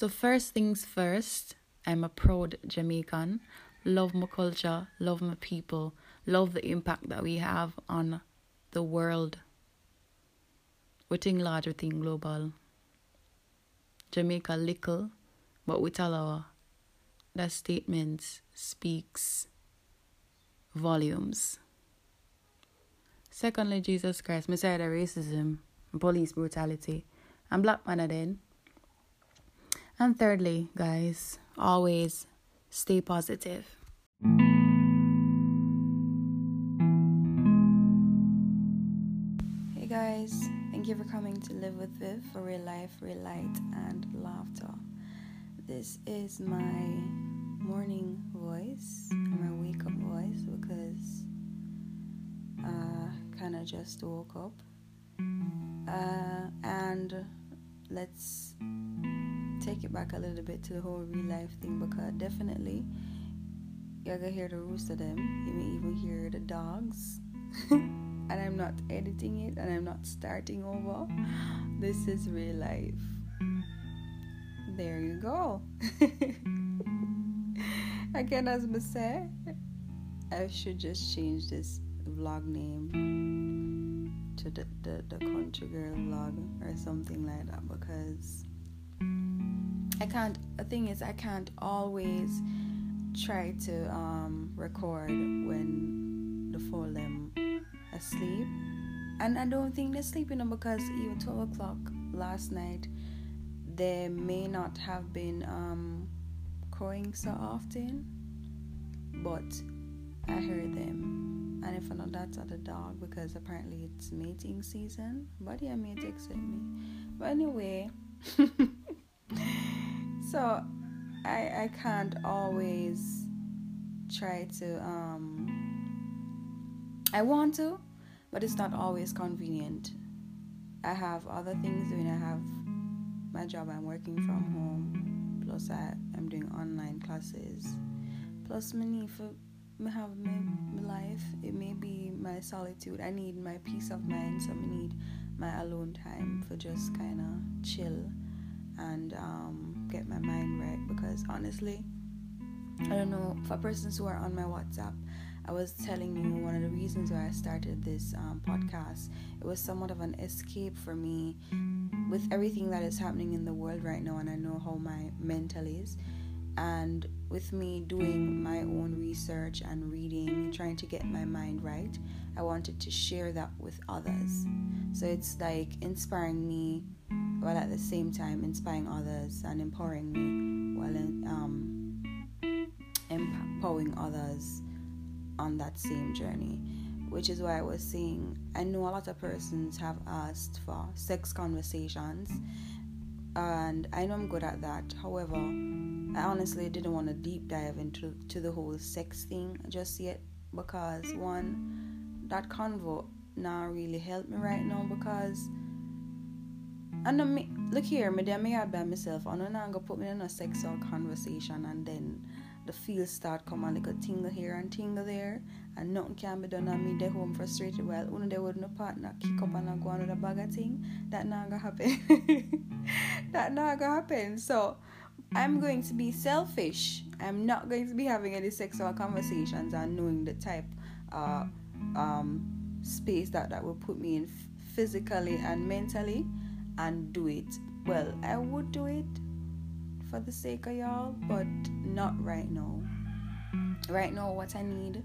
So, first things first, I'm a proud Jamaican. Love my culture, love my people, love the impact that we have on the world. We think large, we global. Jamaica little, but with our that statement speaks volumes. Secondly, Jesus Christ, Messiah racism, police brutality, and black man then. And thirdly, guys, always stay positive. Hey guys, thank you for coming to Live with Viv for real life, real light, and laughter. This is my morning voice, my wake up voice, because uh, kind of just woke up. Uh, and let's take it back a little bit to the whole real mm-hmm. life thing because definitely you're gonna hear the rooster them. You may even hear the dogs. and I'm not editing it and I'm not starting over. This is real life. There you go. Again, as I say, I should just change this vlog name to the, the, the country girl vlog or something like that because I can't. The thing is, I can't always try to um, record when the four of them asleep, and I don't think they're sleeping because even twelve o'clock last night, they may not have been um, crowing so often, but I heard them. And if I know that's not a dog because apparently it's mating season, but yeah, may texted me. But anyway. so I I can't always try to um I want to, but it's not always convenient. I have other things doing. I have my job. I'm working from home. Plus, I am doing online classes. Plus, my need for me have my, my life. It may be my solitude. I need my peace of mind. So I need my alone time for just kind of chill and um, get my mind right because honestly i don't know for persons who are on my whatsapp i was telling you one of the reasons why i started this um, podcast. It was somewhat of an escape for me with everything that is happening in the world right now and i know how my mental is. And with me doing my own research and reading trying to get my mind right i wanted to share that with others. So it's like inspiring me while at the same time inspiring others and empowering me while um, empowering others on that same journey. Which is why I was saying I know a lot of persons have asked for sex conversations, and I know I'm good at that. However, I honestly didn't want to deep dive into to the whole sex thing just yet because one, that convo now really helped me right now because and me, look here, me there me had by myself. I don't go put me in a sexual conversation and then the feels start coming like a tingle here and tingle there. And nothing can be done and me they home frustrated well one they would no partner kick up and I go on with a bag of thing. That not gonna happen. That not gonna happen. So I'm going to be selfish. I'm not going to be having any sexual conversations and knowing the type uh um space that that will put me in physically and mentally and do it. Well, I would do it for the sake of y'all, but not right now. Right now, what I need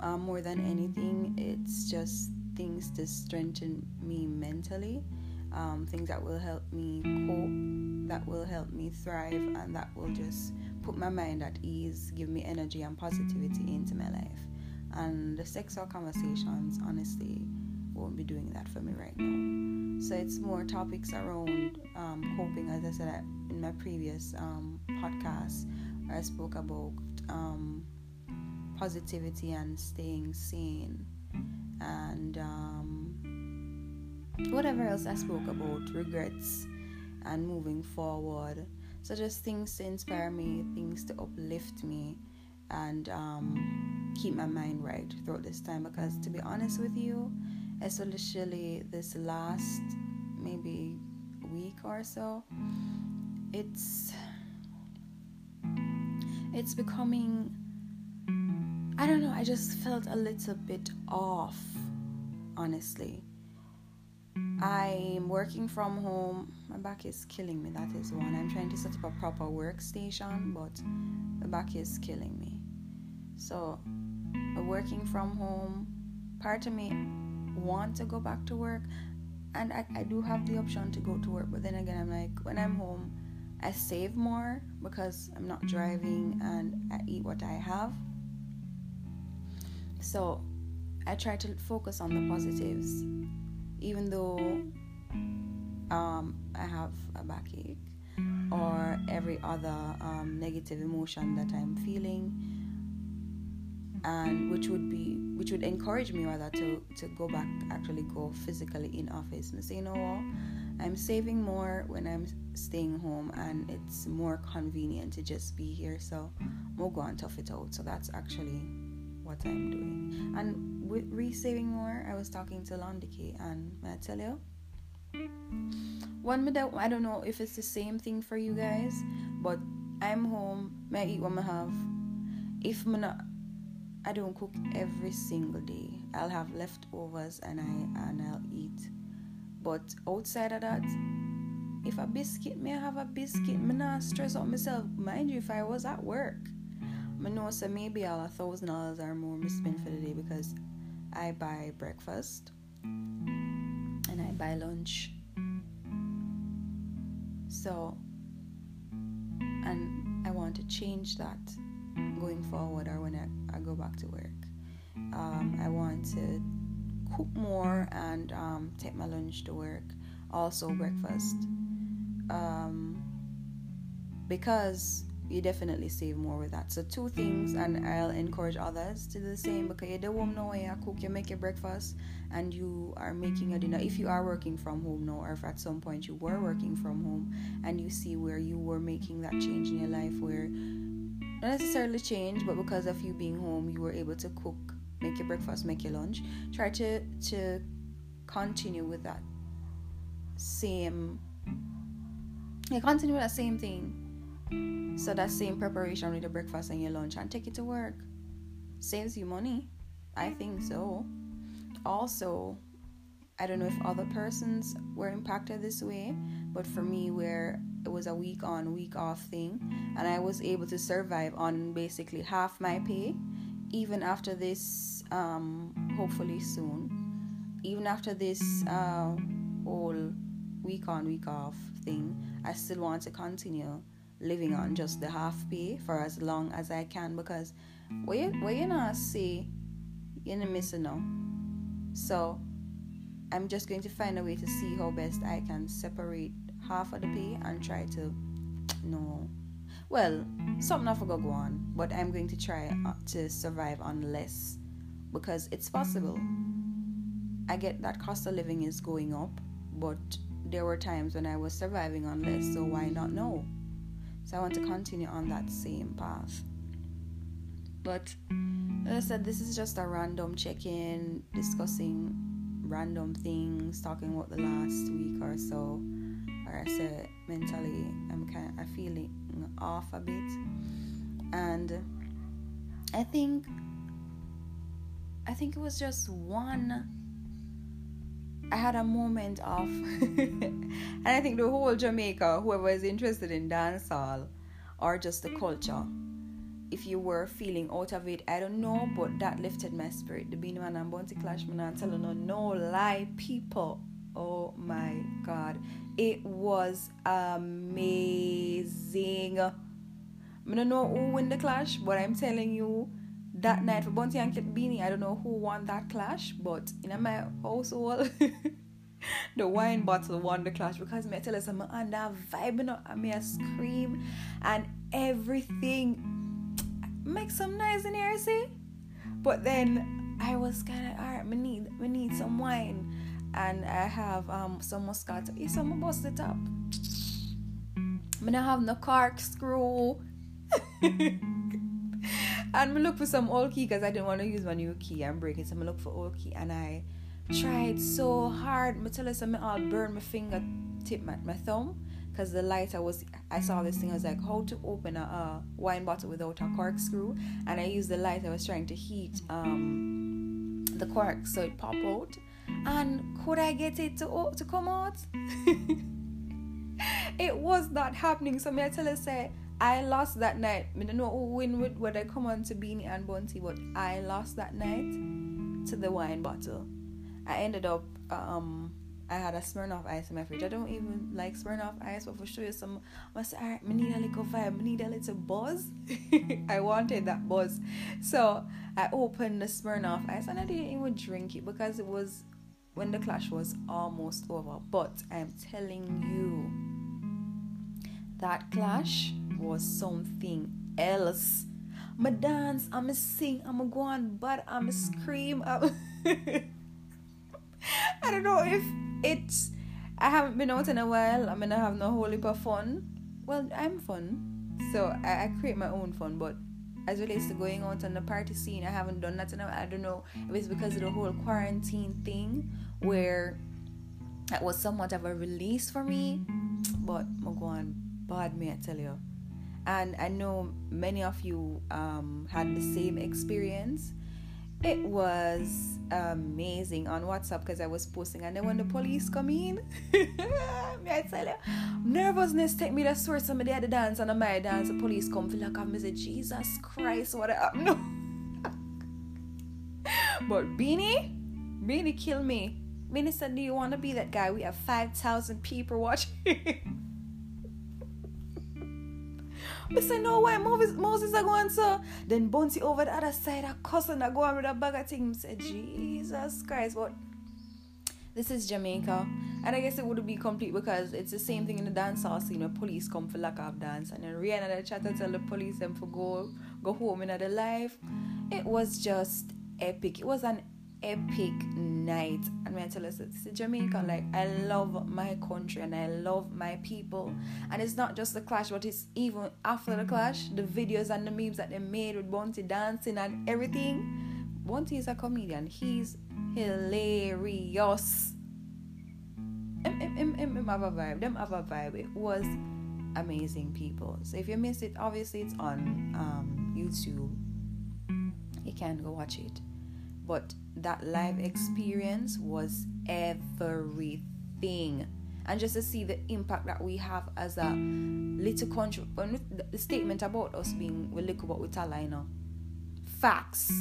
uh, more than anything, it's just things to strengthen me mentally, um, things that will help me cope, that will help me thrive, and that will just put my mind at ease, give me energy and positivity into my life. And the sexual conversations, honestly, won't be doing that for me right now. So it's more topics around um, coping, as I said in my previous um, podcast, I spoke about um, positivity and staying sane, and um, whatever else I spoke about, regrets and moving forward. So just things to inspire me, things to uplift me, and um, keep my mind right throughout this time. Because to be honest with you, especially this last maybe week or so it's it's becoming I don't know, I just felt a little bit off, honestly. I'm working from home. My back is killing me. That is one. I'm trying to set up a proper workstation, but the back is killing me. So, working from home, part of me want to go back to work, and I, I do have the option to go to work. But then again, I'm like, when I'm home, I save more because I'm not driving and I eat what I have. So I try to focus on the positives, even though um, I have a backache or every other um, negative emotion that I'm feeling, and which would be which would encourage me rather to to go back actually go physically in office and say you know what I'm saving more when I'm staying home and it's more convenient to just be here so we'll go and tough it out so that's actually what I'm doing. And with resaving more, I was talking to Londike, and I tell you, one minute I don't know if it's the same thing for you guys, but I'm home, may I eat what I have. If I'm not, I don't cook every single day. I'll have leftovers and I and I'll eat. But outside of that, if a biscuit may I have a biscuit, me not stress out myself. Mind you, if I was at work, I know so maybe I'll a thousand dollars or more me spend for the day because I buy breakfast and I buy lunch. So and I want to change that going forward or when I, I go back to work. Um, I want to cook more and um, take my lunch to work, also breakfast. Um, because you definitely save more with that. So two things, and I'll encourage others to do the same because you don't know when you cook, you make your breakfast, and you are making a dinner. If you are working from home now, or if at some point you were working from home, and you see where you were making that change in your life, where not necessarily change, but because of you being home, you were able to cook, make your breakfast, make your lunch. Try to to continue with that same. Yeah, continue with that same thing so that same preparation with your breakfast and your lunch and take it to work saves you money. I think so. Also, I don't know if other persons were impacted this way, but for me, where it was a week on, week off thing, and I was able to survive on basically half my pay, even after this, um, hopefully soon, even after this uh, whole week on, week off thing, I still want to continue living on just the half pay for as long as I can because what you what you not see you're not missing now. So I'm just going to find a way to see how best I can separate half of the pay and try to no well something I forgot go on but I'm going to try uh, to survive on less because it's possible I get that cost of living is going up but there were times when I was surviving on less so why not know so I want to continue on that same path. But as I said, this is just a random check in, discussing random things, talking about the last week or so. Or I said, mentally, I'm kind of feeling off a bit. And I think, I think it was just one I had a moment of, and I think the whole Jamaica, whoever is interested in dancehall or just the culture, if you were feeling out of it, I don't know, but that lifted my spirit. The Beenie Man and Bounty Clash, man, I'm telling you, no lie, people. Oh my God, it was amazing. I don't know who won the clash, but I'm telling you, that night for Bounty and Beenie. I don't know who won that clash, but in my household, the wine bottle won the clash because me tell us I'm under vibe, you know, I may scream and everything. Make some noise in here, see? But then I was kind of alright. We need, we need some wine, and I have um some Moscato. It's some bust it up. I have no corkscrew. and I look for some old key because I didn't want to use my new key and break it. So I look for old key and I tried so hard. I tell you something, I'll burn my finger tip, my, my thumb because the lighter was I saw this thing I was like how to open a, a wine bottle without a corkscrew and I used the light I was trying to heat um, the cork so it pop out and could I get it to to come out it was not happening so me I tell you say I lost that night I don't know who win with whether I come on to Beenie and Bounty but I lost that night to the wine bottle I ended up um I had a Smirnoff ice in my fridge. I don't even like Smirnoff ice, but for show you some, I said, alright, I need a little vibe, I need a little buzz. I wanted that buzz. So I opened the Smirnoff ice and I didn't even drink it because it was when the clash was almost over. But I'm telling you, that clash was something else. I'ma dance, I'ma sing, I'ma go on, but I'ma scream. I'm I don't know if it's I haven't been out in a while. I mean, I have no whole heap of fun. Well, I'm fun, so I, I create my own fun. But as relates to going out on the party scene, I haven't done that in a while. I don't know if it's because of the whole quarantine thing, where that was somewhat of a release for me. But I'm bad, me I tell you. And I know many of you um, had the same experience it was amazing on WhatsApp because I was posting, and then when the police come in, may I tell you, nervousness take me to source somebody at the dance and I my dance. The police come feel like I'm say Jesus Christ, what happened? No. but Beenie, Beenie kill me. Said, "Do you want to be that guy? We have five thousand people watching." I said, no why Moses, Moses are going so. Then Bounty over the other side, a cousin are going with a bag of things. I said, Jesus Christ, what? This is Jamaica. And I guess it would be complete because it's the same thing in the dance hall scene where police come for lack of dance. And then Rihanna the chat tell the police them for go go home in the life. It was just epic. It was an epic night. And when I tell us it's Jamaica, like I love my country and I love my people. And it's not just the clash, but it's even after the clash, the videos and the memes that they made with Bounty dancing and everything. Bounty is a comedian. He's hilarious. Him, him, him, him have a vibe. Them have a vibe. It was amazing people. So if you missed it, obviously it's on um, YouTube. You can go watch it. But that live experience was everything. And just to see the impact that we have as a little country, the statement about us being we look about with a you know. Facts.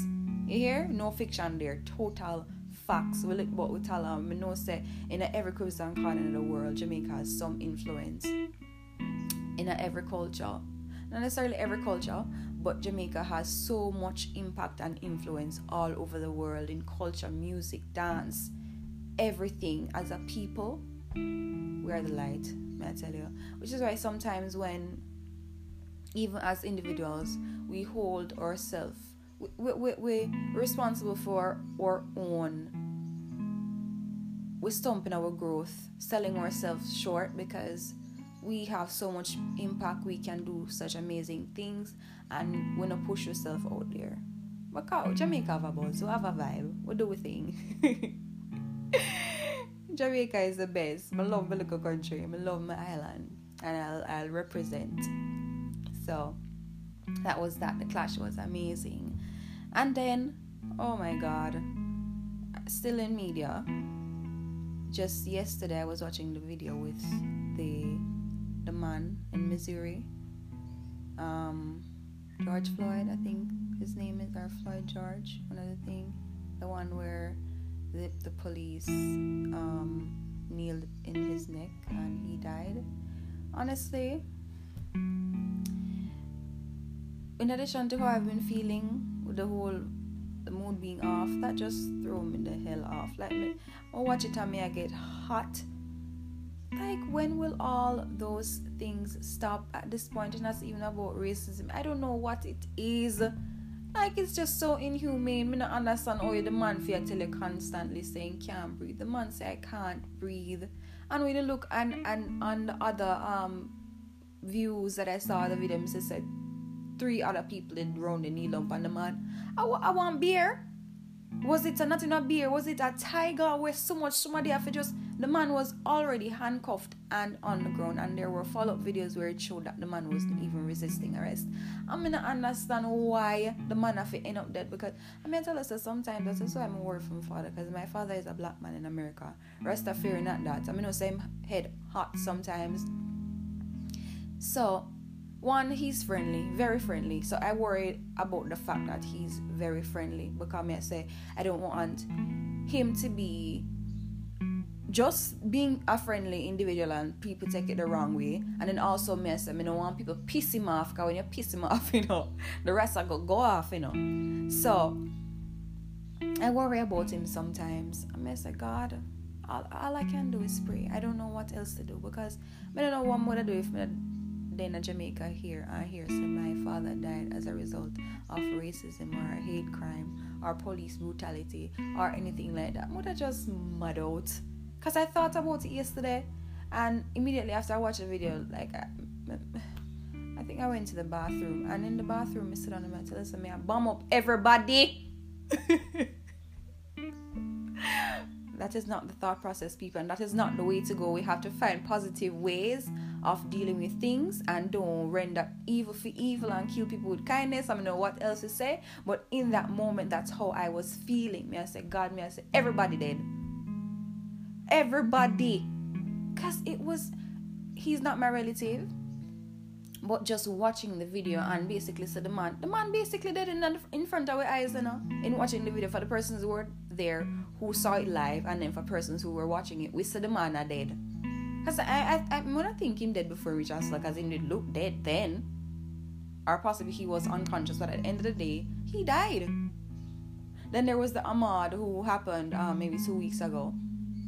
You hear? No fiction there. Total facts. We look about with a We know say in every Caribbean corner in the world, Jamaica has some influence in every culture. Not necessarily every culture, but Jamaica has so much impact and influence all over the world in culture, music, dance, everything. As a people, we are the light, may I tell you. Which is why sometimes when, even as individuals, we hold ourselves, we, we, we, we're responsible for our own we're stumping our growth, selling ourselves short because we have so much impact, we can do such amazing things, and you push yourself out there. But how Jamaica have a buzz, so have a vibe. We do we thing. Jamaica is the best. I love my little country. I love my island, and I'll I'll represent. So that was that. The clash was amazing, and then oh my god, still in media. Just yesterday, I was watching the video with the the man in Missouri. Um, George Floyd, I think his name is, or Floyd George, the thing, the one where the, the police um, kneeled in his neck and he died. Honestly, in addition to how I've been feeling with the whole the mood being off, that just threw me the hell off. Like, me, I watch it and me I get hot like when will all those things stop at this point? and that's even about racism? I don't know what it is. Like it's just so inhumane. Me not understand how the man feel tell you constantly saying can't breathe. The man say i can't breathe. And when you look and and on the other um views that i saw the video said three other people in round the knee lump on the man. I, I want beer. Was it a not a beer? Was it a tiger? Where so much somebody have to just The man was already handcuffed and on the ground, and there were follow-up videos where it showed that the man wasn't even resisting arrest. I mean, I understand why the man have to end up dead because I mean, I tell us that sometimes that's why I'm worried from father because my father is a black man in America. Rest fear not that. I mean, I same head hot sometimes. So one he's friendly very friendly so i worried about the fact that he's very friendly because I say i don't want him to be just being a friendly individual and people take it the wrong way. And then also me I say, I want people piss him off because when you piss him off, you know, the rest are gonna go off, you know. So I worry about him sometimes. I mean, I say, God, all, all I can do is pray. I don't know what else to do because I don't know what more to do if then in Jamaica here I hear say my father died as a result of racism or hate crime or police brutality or anything like that. I just mud out? Cause I thought about it yesterday, and immediately after I watched the video, like I, I think I went to the bathroom, and in the bathroom, I sit down and tell me I bomb up everybody. that is not the thought process, people, and that is not the way to go. We have to find positive ways of dealing with things and don't render evil for evil and kill people with kindness. I don't know what else to say, but in that moment, that's how I was feeling. Me, I said, God, me, I said, everybody did. Everybody. Because it was, he's not my relative but just watching the video and basically said the man the man basically did it in front of our eyes you know in watching the video for the persons who were there who saw it live and then for persons who were watching it we said the man are dead because I, I, I'm not thinking dead before we just like as in did look dead then. Or possibly he was unconscious, but at the end of the day, he died. Then there was the Ahmaud who happened um, maybe two weeks ago.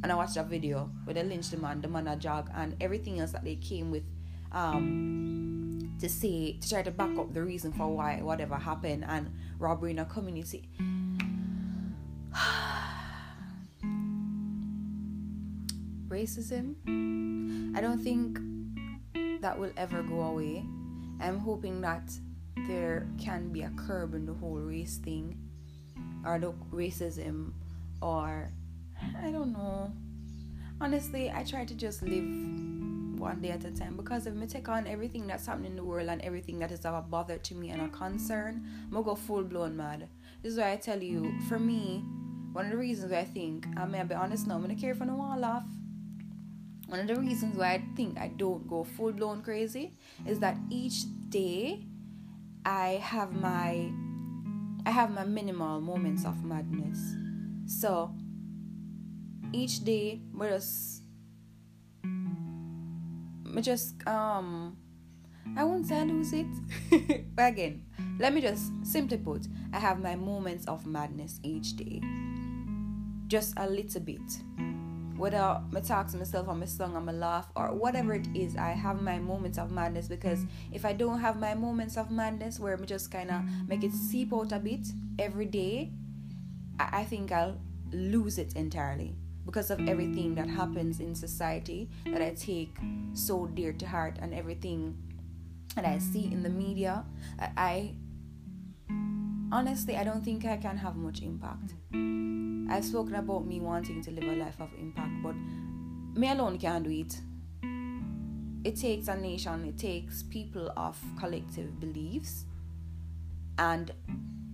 And I watched that video where they lynched the man, the man a jog, and everything else that they came with um, to say, to try to back up the reason for why whatever happened and robbery in a community. racism. I don't think that will ever go away. I'm hoping that there can be a curb in the whole race thing or the racism or I don't know. Honestly, I try to just live one day at a time because if I take on everything that's happening in the world and everything that is of a bother to me and a concern, I'm gonna go full blown mad. This is why I tell you, for me, one of the reasons why I think, I may be honest now, I'm gonna care for no one laugh one of the reasons why I think I don't go full blown crazy is that each day I have my I have my minimal moments of madness. So each day we just we just um I won't say I lose it. but again, let me just simply put, I have my moments of madness each day. Just a little bit whether I talk to myself or my song or my laugh or whatever it is, I have my moments of madness because if I don't have my moments of madness where I just kind of make it seep out a bit every day, I, I think I'll lose it entirely because of everything that happens in society that I take so dear to heart and everything that I see in the media. I, I honestly, I don't think I can have much impact. I've spoken about me wanting to live a life of impact, but me alone can't do it. It takes a nation, it takes people of collective beliefs and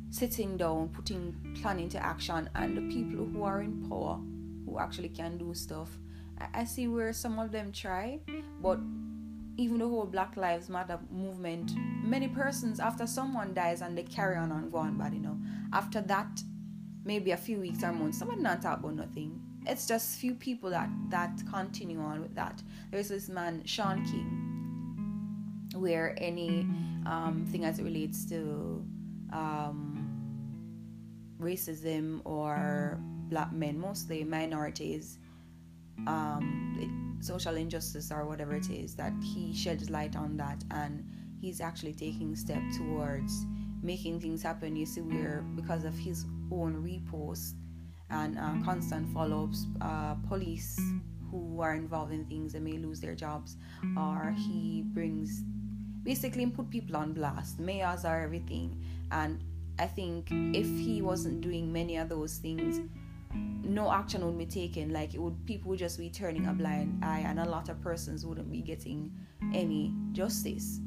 sitting down, putting plan into action, and the people who are in power who actually can do stuff. I, I see where some of them try, but even the whole Black Lives Matter movement, many persons after someone dies and they carry on and go on, but you know, after that, maybe a few weeks or months, someone not talk about nothing. It's just few people that that continue on with that. There's this man Shaun King, where any um, thing as it relates to um, racism or black men, mostly minorities, um, social injustice or whatever it is, that he sheds light on that and he's actually taking step towards making things happen. You see, where because of his own repost and uh, constant follow-ups, uh, police who are involved in things and may lose their jobs, or he brings basically put people on blast. Mayors are everything, and I think if he wasn't doing many of those things, no action would be taken. Like it would, people would just be turning a blind eye, and a lot of persons wouldn't be getting any justice.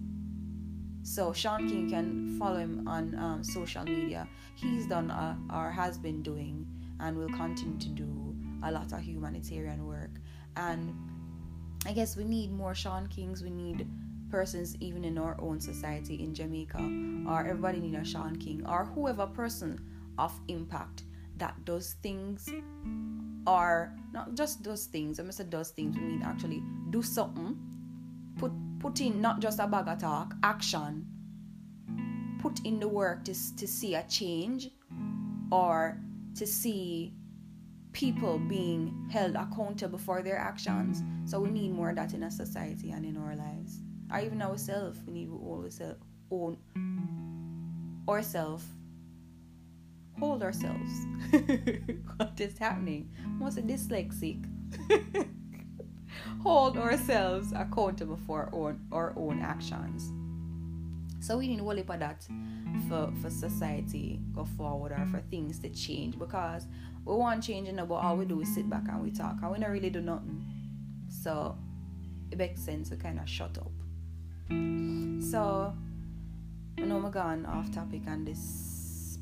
So Shaun King can follow him on um, social media. He's done uh, or has been doing and will continue to do a lot of humanitarian work. And I guess we need more Shaun Kings. We need persons even in our own society in Jamaica, or everybody need a Shaun King, or whoever person of impact that does things are not just does things. I must say does things. We mean actually do something. Put put in not just a bag of talk, action. Put in the work to to see a change, or to see people being held accountable for their actions. So we need more of that in our society and in our lives. Or even ourselves. We need to always own ourselves hold ourselves. what is happening? A dyslexic? hold ourselves accountable for our own, our own actions. So we need to heap of that for, for society go forward or for things to change because we want change but all we do is sit back and we talk and we don't really do nothing. So it makes sense to kind of shut up. So I know I'm gone off topic on this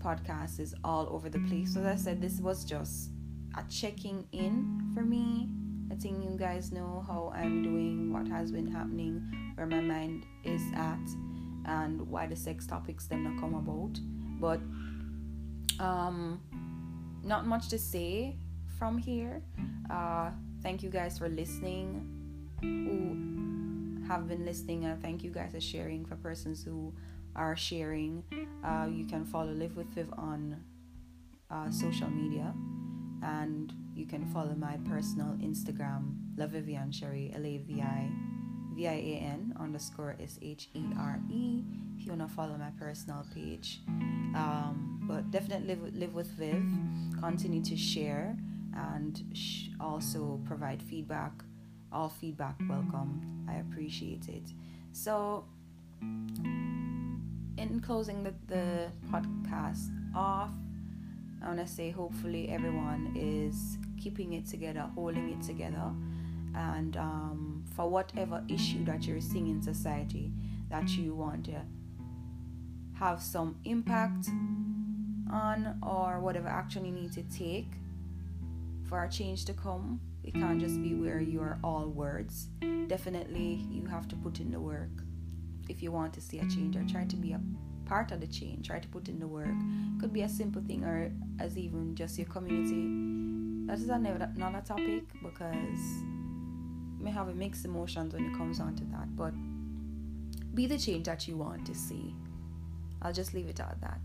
podcast is all over the place. So as I said, this was just a checking in for me, letting you guys know how I'm doing, what has been happening, where my mind is at, and why the sex topics then not come about. But um, not much to say from here. Uh, thank you guys for listening. Who have been listening, and thank you guys for sharing for persons who are sharing. Uh, you can follow Live with Viv on uh, social media, and you can follow my personal Instagram, La Vivian Shere, L A V I V I A N underscore S H E R E. If you wanna follow my personal page, um, but definitely live, live with Viv. Continue to share and sh- also provide feedback. All feedback welcome. I appreciate it. So in closing the, the podcast off, I want to say hopefully everyone is keeping it together, holding it together, and um, for whatever issue that you're seeing in society that you want to have some impact on, or whatever action you need to take for a change to come. It can't just be where you are all words. Definitely, you have to put in the work if you want to see a change or try to be a part of the change, try to put in the work. Could be a simple thing or as even just your community. That is another topic because may have mixed emotions when it comes on to that. But be the change that you want to see. I'll just leave it at that.